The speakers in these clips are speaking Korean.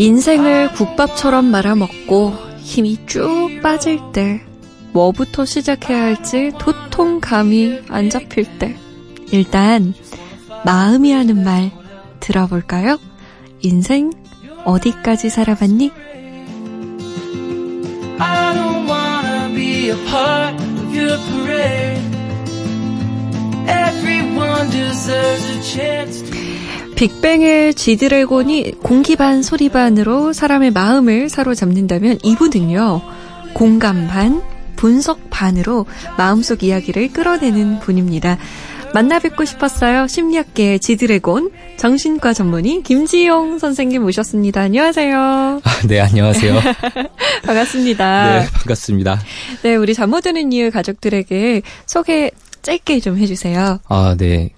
인생을 국밥처럼 말아먹고 힘이 쭉 빠질 때 뭐부터 시작해야 할지 도통 감이 안 잡힐 때 일단 마음이 하는 말 들어볼까요? 인생 어디까지 살아봤니? 빅뱅의 지드래곤이 공기 반 소리 반으로 사람의 마음을 사로잡는다면 이분은요 공감 반 분석 반으로 마음속 이야기를 끌어내는 분입니다. 만나 뵙고 싶었어요. 심리학계의 지드래곤 정신과 전문의 김지용 선생님 모셨습니다. 안녕하세요. 아, 네, 안녕하세요. 반갑습니다. 네, 반갑습니다. 네, 우리 잠 못 드는 이유 가족들에게 소개 짧게 좀 해주세요. 아, 네.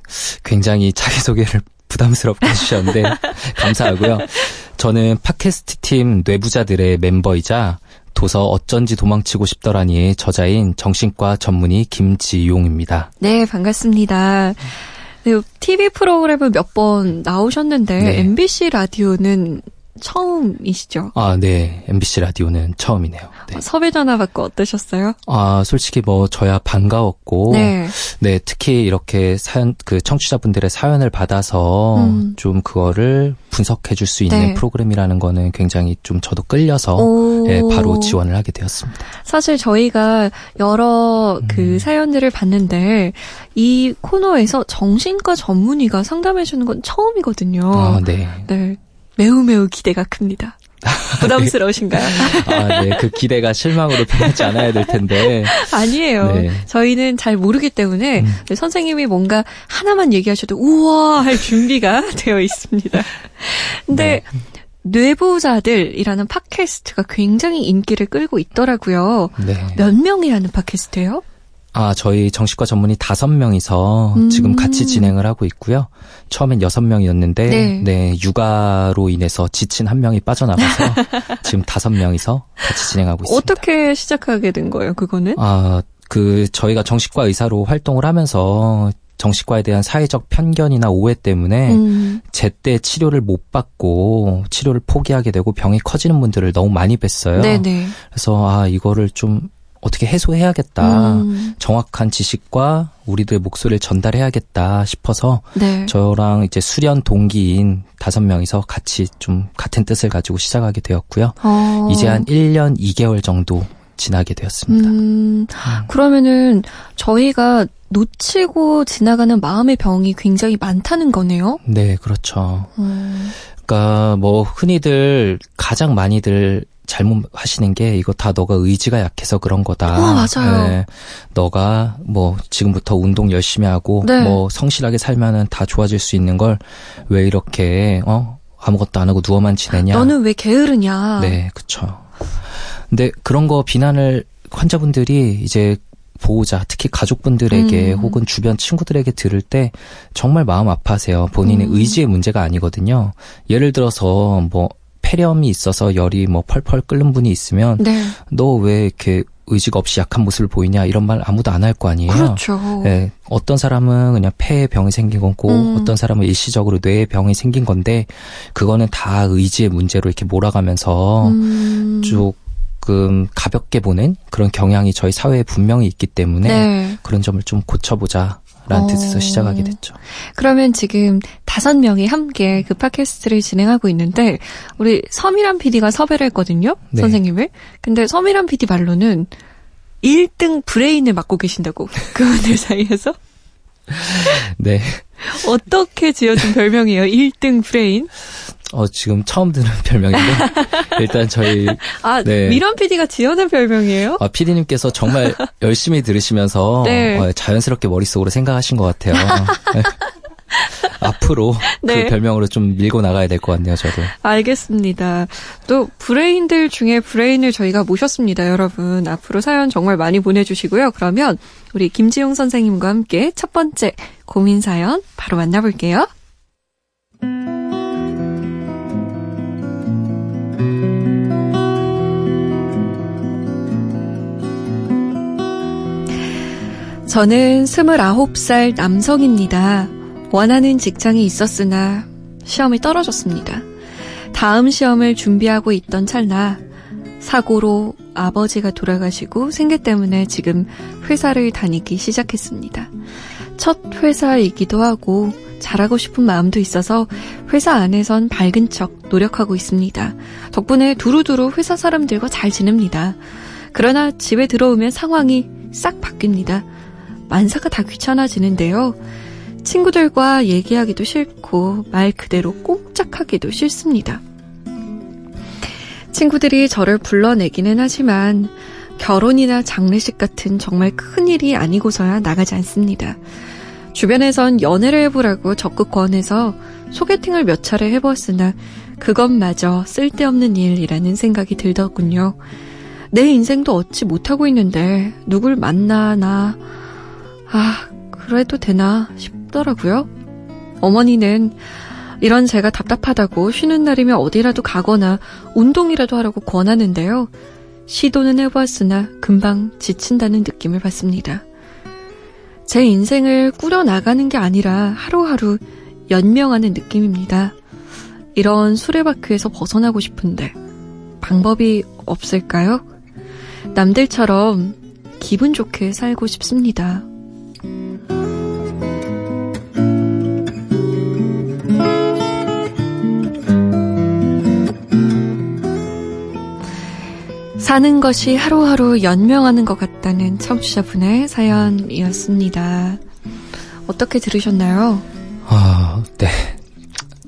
굉장히 자기 소개를 부담스럽게 해주셨는데 감사하고요. 저는 팟캐스트 팀 뇌부자들의 멤버이자 도서 어쩐지 도망치고 싶더라니의 저자인 정신과 전문의 김지용입니다. 네, 반갑습니다. 네, TV 프로그램을 몇 번 나오셨는데 네. MBC 라디오는 처음이시죠? 아, 네. MBC 라디오는 처음이네요. 네. 섭외 전화 받고 어떠셨어요? 아, 솔직히 뭐 저야 반가웠고 네. 네, 특히 이렇게 사연 그 청취자분들의 사연을 받아서 음. 좀 그거를 분석해 줄 수 있는 네. 프로그램이라는 거는 굉장히 좀 저도 끌려서 네, 바로 지원을 하게 되었습니다. 사실 저희가 여러 그 음. 사연들을 봤는데 이 코너에서 정신과 전문의가 상담해 주는 건 처음이거든요. 아, 네. 네. 매우 매우 기대가 큽니다. 부담스러우신가요? 아, 네. 그 기대가 실망으로 변하지 않아야 될 텐데. 아니에요. 네. 저희는 잘 모르기 때문에 음. 선생님이 뭔가 하나만 얘기하셔도 우와 할 준비가 되어 있습니다. 근데 네. 뇌부자들이라는 팟캐스트가 굉장히 인기를 끌고 있더라고요. 네. 몇 명이 하는 팟캐스트예요? 아, 저희 정신과 전문의 다섯 명이서 음. 지금 같이 진행을 하고 있고요. 처음엔 여섯 명이었는데, 네. 네, 육아로 인해서 지친 한 명이 빠져나가서 지금 다섯 명이서 같이 진행하고 있습니다. 어떻게 시작하게 된 거예요, 그거는? 아, 그, 저희가 정신과 의사로 활동을 하면서 정신과에 대한 사회적 편견이나 오해 때문에 음. 제때 치료를 못 받고 치료를 포기하게 되고 병이 커지는 분들을 너무 많이 뵀어요. 네네. 그래서 아 이거를 좀 어떻게 해소해야겠다. 음. 정확한 지식과 우리들의 목소리를 전달해야겠다 싶어서 네. 저랑 이제 수련 동기인 다섯 명이서 같이 좀 같은 뜻을 가지고 시작하게 되었고요. 어. 이제 한 1년 2개월 정도 지나게 되었습니다. 음. 음. 그러면은 저희가 놓치고 지나가는 마음의 병이 굉장히 많다는 거네요. 네, 그렇죠. 음. 그러니까 뭐 흔히들 가장 많이들 잘못 하시는 게 이거 다 너가 의지가 약해서 그런 거다. 어, 맞아요. 네. 너가 뭐 지금부터 운동 열심히 하고 네. 뭐 성실하게 살면은 다 좋아질 수 있는 걸 왜 이렇게 어 아무것도 안 하고 누워만 지내냐. 너는 왜 게으르냐. 네, 그렇죠. 근데 그런 거 비난을 환자분들이 이제 보호자, 특히 가족분들에게 음. 혹은 주변 친구들에게 들을 때 정말 마음 아파하세요. 본인의 음. 의지의 문제가 아니거든요. 예를 들어서 뭐 폐렴이 있어서 열이 뭐 펄펄 끓는 분이 있으면 네. 너왜 이렇게 의지가 없이 약한 모습을 보이냐 이런 말 아무도 안 할 거 아니에요. 그렇죠. 네, 어떤 사람은 그냥 폐에 병이 생긴 거고 음. 어떤 사람은 일시적으로 뇌에 병이 생긴 건데 그거는 다 의지의 문제로 이렇게 몰아가면서 음. 조금 가볍게 보는 그런 경향이 저희 사회에 분명히 있기 때문에 네. 그런 점을 좀 고쳐보자 라는 어. 뜻에서 시작하게 됐죠. 그러면 지금 다섯 명이 함께 그 팟캐스트를 진행하고 있는데 우리 서미란 PD가 섭외를 했거든요. 네. 선생님을. 근데 서미란 PD 말로는 1등 브레인을 맡고 계신다고. 그분들 사이에서. 네. 어떻게 지어진 별명이에요? 1등 브레인? 어, 지금 처음 듣는 별명인데 일단 저희 아 네. 미란 PD가 지어낸 별명이에요? 아 PD님께서 정말 열심히 들으시면서 네. 어, 자연스럽게 머릿속으로 생각하신 것 같아요. 앞으로 그 네. 그 별명으로 좀 밀고 나가야 될 것 같네요, 저도. 알겠습니다. 또 브레인들 중에 브레인을 저희가 모셨습니다, 여러분. 앞으로 사연 정말 많이 보내주시고요. 그러면 우리 김지용 선생님과 함께 첫 번째 고민 사연 바로 만나볼게요. 저는 29살 남성입니다. 원하는 직장이 있었으나 시험이 떨어졌습니다. 다음 시험을 준비하고 있던 찰나 사고로 아버지가 돌아가시고 생계 때문에 지금 회사를 다니기 시작했습니다. 첫 회사이기도 하고 잘하고 싶은 마음도 있어서 회사 안에선 밝은 척 노력하고 있습니다. 덕분에 두루두루 회사 사람들과 잘 지냅니다. 그러나 집에 들어오면 상황이 싹 바뀝니다. 만사가 다 귀찮아지는데요. 친구들과 얘기하기도 싫고 말 그대로 꼼짝하기도 싫습니다. 친구들이 저를 불러내기는 하지만 결혼이나 장례식 같은 정말 큰 일이 아니고서야 나가지 않습니다. 주변에선 연애를 해보라고 적극 권해서 소개팅을 몇 차례 해보았으나 그것마저 쓸데없는 일이라는 생각이 들더군요. 내 인생도 얻지 못하고 있는데 누굴 만나나 아 그래도 되나 싶더라고요. 어머니는 이런 제가 답답하다고 쉬는 날이면 어디라도 가거나 운동이라도 하라고 권하는데요. 시도는 해보았으나 금방 지친다는 느낌을 받습니다. 제 인생을 꾸려나가는 게 아니라 하루하루 연명하는 느낌입니다. 이런 수레바퀴에서 벗어나고 싶은데 방법이 없을까요? 남들처럼 기분 좋게 살고 싶습니다. 사는 것이 하루하루 연명하는 것 같다는 청취자분의 사연이었습니다. 어떻게 들으셨나요? 아, 네.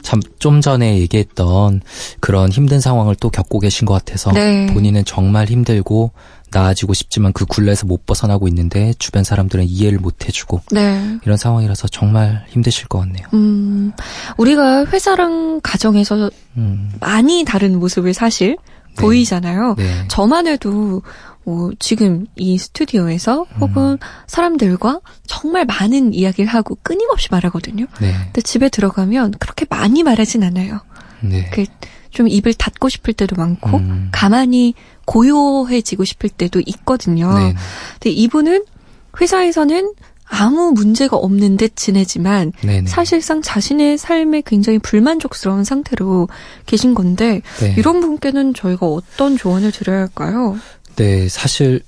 참, 좀 전에 얘기했던 그런 힘든 상황을 또 겪고 계신 것 같아서 네. 본인은 정말 힘들고 나아지고 싶지만 그 굴레에서 못 벗어나고 있는데 주변 사람들은 이해를 못 해주고 네. 이런 상황이라서 정말 힘드실 것 같네요. 음, 우리가 회사랑 가정에서 음. 많이 다른 모습을 사실 네. 보이잖아요. 네. 저만 해도 뭐 지금 이 스튜디오에서 혹은 음. 사람들과 정말 많은 이야기를 하고 끊임없이 말하거든요. 네. 근데 집에 들어가면 그렇게 많이 말하진 않아요. 네. 그좀 입을 닫고 싶을 때도 많고 음. 가만히 고요해지고 싶을 때도 있거든요. 네. 근데 이분은 회사에서는 아무 문제가 없는 듯 지내지만 네네. 사실상 자신의 삶에 굉장히 불만족스러운 상태로 계신 건데 네. 이런 분께는 저희가 어떤 조언을 드려야 할까요? 네, 사실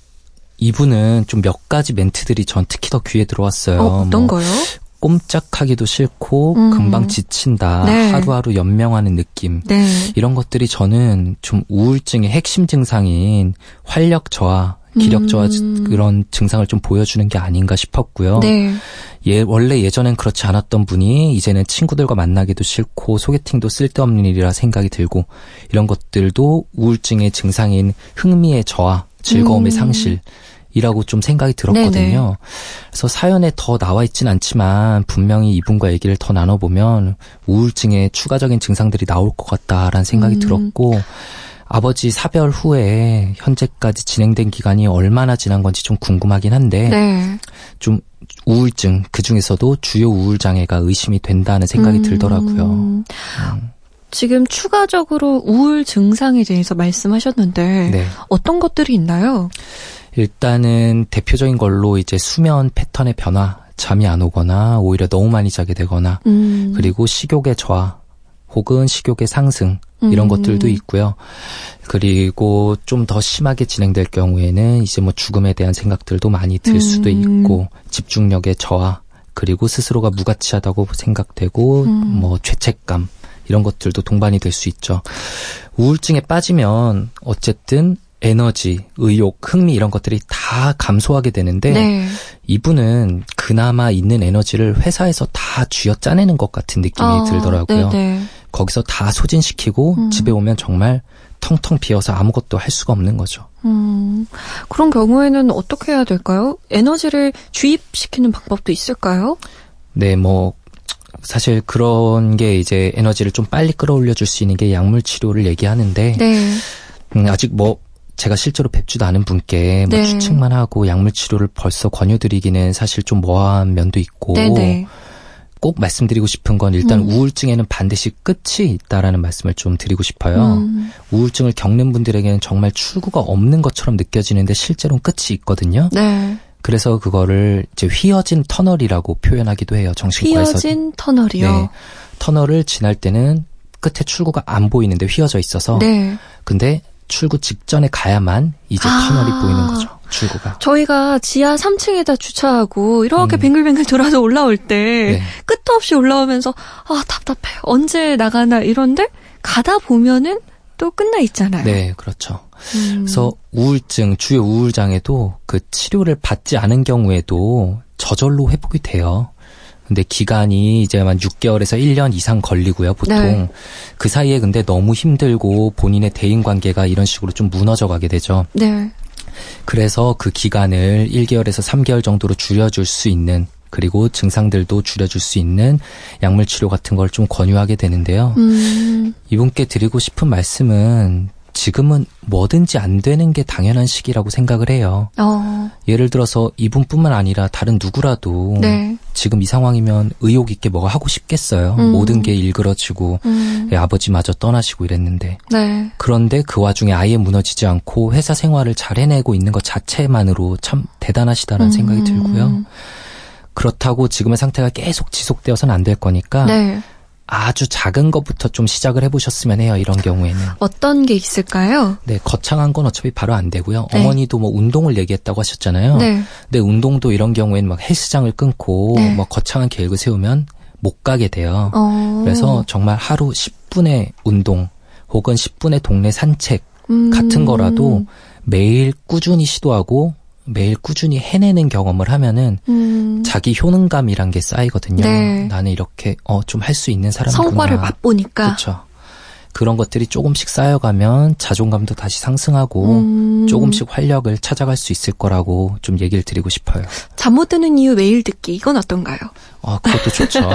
이분은 좀 몇 가지 멘트들이 전 특히 더 귀에 들어왔어요. 어, 어떤 뭐, 거요? 꼼짝하기도 싫고 음. 금방 지친다. 네. 하루하루 연명하는 느낌. 네. 이런 것들이 저는 좀 우울증의 핵심 증상인 활력 저하 기력 저하 음. 그런 증상을 좀 보여주는 게 아닌가 싶었고요. 네. 예, 원래 예전엔 그렇지 않았던 분이 이제는 친구들과 만나기도 싫고 소개팅도 쓸데없는 일이라 생각이 들고 이런 것들도 우울증의 증상인 흥미의 저하, 즐거움의 음. 상실 이라고 좀 생각이 들었거든요. 네네. 그래서 사연에 더 나와 있진 않지만 분명히 이분과 얘기를 더 나눠보면 우울증의 추가적인 증상들이 나올 것 같다라는 생각이 음. 들었고 아버지 사별 후에 현재까지 진행된 기간이 얼마나 지난 건지 좀 궁금하긴 한데 네. 좀 우울증 그 중에서도 주요 우울 장애가 의심이 된다는 생각이 음. 들더라고요. 음. 지금 추가적으로 우울 증상에 대해서 말씀하셨는데 네. 어떤 것들이 있나요? 일단은 대표적인 걸로 이제 수면 패턴의 변화, 잠이 안 오거나 오히려 너무 많이 자게 되거나 음. 그리고 식욕의 저하 혹은 식욕의 상승 이런 음. 것들도 있고요. 그리고 좀 더 심하게 진행될 경우에는 이제 뭐 죽음에 대한 생각들도 많이 들 수도 음. 있고 집중력의 저하 그리고 스스로가 무가치하다고 생각되고 음. 뭐 죄책감 이런 것들도 동반이 될 수 있죠. 우울증에 빠지면 어쨌든 에너지, 의욕, 흥미 이런 것들이 다 감소하게 되는데 네. 이분은 그나마 있는 에너지를 회사에서 다 쥐어 짜내는 것 같은 느낌이 아, 들더라고요. 네네. 거기서 다 소진시키고 음. 집에 오면 정말 텅텅 비어서 아무것도 할 수가 없는 거죠. 음, 그런 경우에는 어떻게 해야 될까요? 에너지를 주입시키는 방법도 있을까요? 네, 뭐 사실 그런 게 이제 에너지를 좀 빨리 끌어올려 줄 수 있는 게 약물 치료를 얘기하는데 네. 음, 아직 뭐 제가 실제로 뵙지도 않은 분께 뭐 네. 추측만 하고 약물 치료를 벌써 권유드리기는 사실 좀 모호한 면도 있고 네네. 네. 꼭 말씀드리고 싶은 건 일단 음. 우울증에는 반드시 끝이 있다라는 말씀을 좀 드리고 싶어요. 음. 우울증을 겪는 분들에게는 정말 출구가 없는 것처럼 느껴지는데 실제로는 끝이 있거든요. 네. 그래서 그거를 이제 휘어진 터널이라고 표현하기도 해요. 정신과에서. 휘어진 터널이요. 네. 터널을 지날 때는 끝에 출구가 안 보이는데 휘어져 있어서. 네. 근데 출구 직전에 가야만 이제 아. 터널이 보이는 거죠. 출구가. 저희가 지하 3층에다 주차하고 이렇게 음. 뱅글뱅글 돌아서 올라올 때 네. 끝도 없이 올라오면서 아 답답해 언제 나가나 이런데 가다 보면은 또 끝나 있잖아요. 네, 그렇죠. 음. 그래서 우울증, 주요 우울장애도 그 치료를 받지 않은 경우에도 저절로 회복이 돼요. 근데 기간이 이제 한 6개월에서 1년 이상 걸리고요, 보통. 네. 그 사이에 근데 너무 힘들고 본인의 대인 관계가 이런 식으로 좀 무너져 가게 되죠. 네. 그래서 그 기간을 1개월에서 3개월 정도로 줄여줄 수 있는 그리고 증상들도 줄여줄 수 있는 약물 치료 같은 걸 좀 권유하게 되는데요. 음. 이분께 드리고 싶은 말씀은 지금은 뭐든지 안 되는 게 당연한 시기라고 생각을 해요. 어. 예를 들어서 이분뿐만 아니라 다른 누구라도 네. 지금 이 상황이면 의욕 있게 뭐가 하고 싶겠어요. 음. 모든 게 일그러지고 음. 아버지마저 떠나시고 이랬는데. 네. 그런데 그 와중에 아예 무너지지 않고 회사 생활을 잘 해내고 있는 것 자체만으로 참 대단하시다는 음. 생각이 들고요. 그렇다고 지금의 상태가 계속 지속되어서는 안 될 거니까 네. 아주 작은 것부터 좀 시작을 해보셨으면 해요. 이런 경우에는 어떤 게 있을까요? 네, 거창한 건 어차피 바로 안 되고요. 네. 어머니도 뭐 운동을 얘기했다고 하셨잖아요. 네. 근데 운동도 이런 경우에는 막 헬스장을 끊고 네. 뭐 거창한 계획을 세우면 못 가게 돼요. 어. 그래서 정말 하루 10분의 운동 혹은 10분의 동네 산책 음. 같은 거라도 매일 꾸준히 시도하고 매일 꾸준히 해내는 경험을 하면은 음. 자기 효능감이란 게 쌓이거든요. 네. 나는 이렇게 어 좀 할 수 있는 사람이구나. 성과를 맛보니까. 그렇죠. 그런 것들이 조금씩 쌓여가면 자존감도 다시 상승하고 음. 조금씩 활력을 찾아갈 수 있을 거라고 좀 얘기를 드리고 싶어요. 잠 못 드는 이유 매일 듣기 이건 어떤가요? 아, 그것도 좋죠.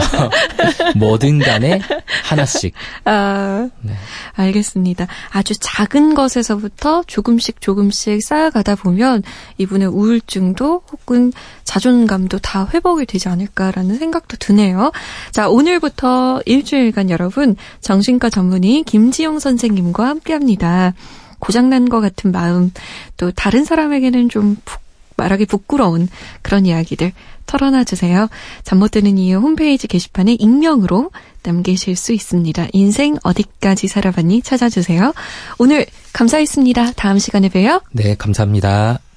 뭐든 간에 하나씩. 아, 네. 알겠습니다. 아주 작은 것에서부터 조금씩 조금씩 쌓아가다 보면 이분의 우울증도 혹은 자존감도 다 회복이 되지 않을까라는 생각도 드네요. 자, 오늘부터 일주일간 여러분 정신과 전문의 김지용 선생님과 함께 합니다. 고장난 것 같은 마음, 또 다른 사람에게는 좀푹 말하기 부끄러운 그런 이야기들 털어놔 주세요. 잠 못 드는 이유 홈페이지 게시판에 익명으로 남기실 수 있습니다. 인생 어디까지 살아봤니 찾아주세요. 오늘 감사했습니다. 다음 시간에 봬요. 네, 감사합니다.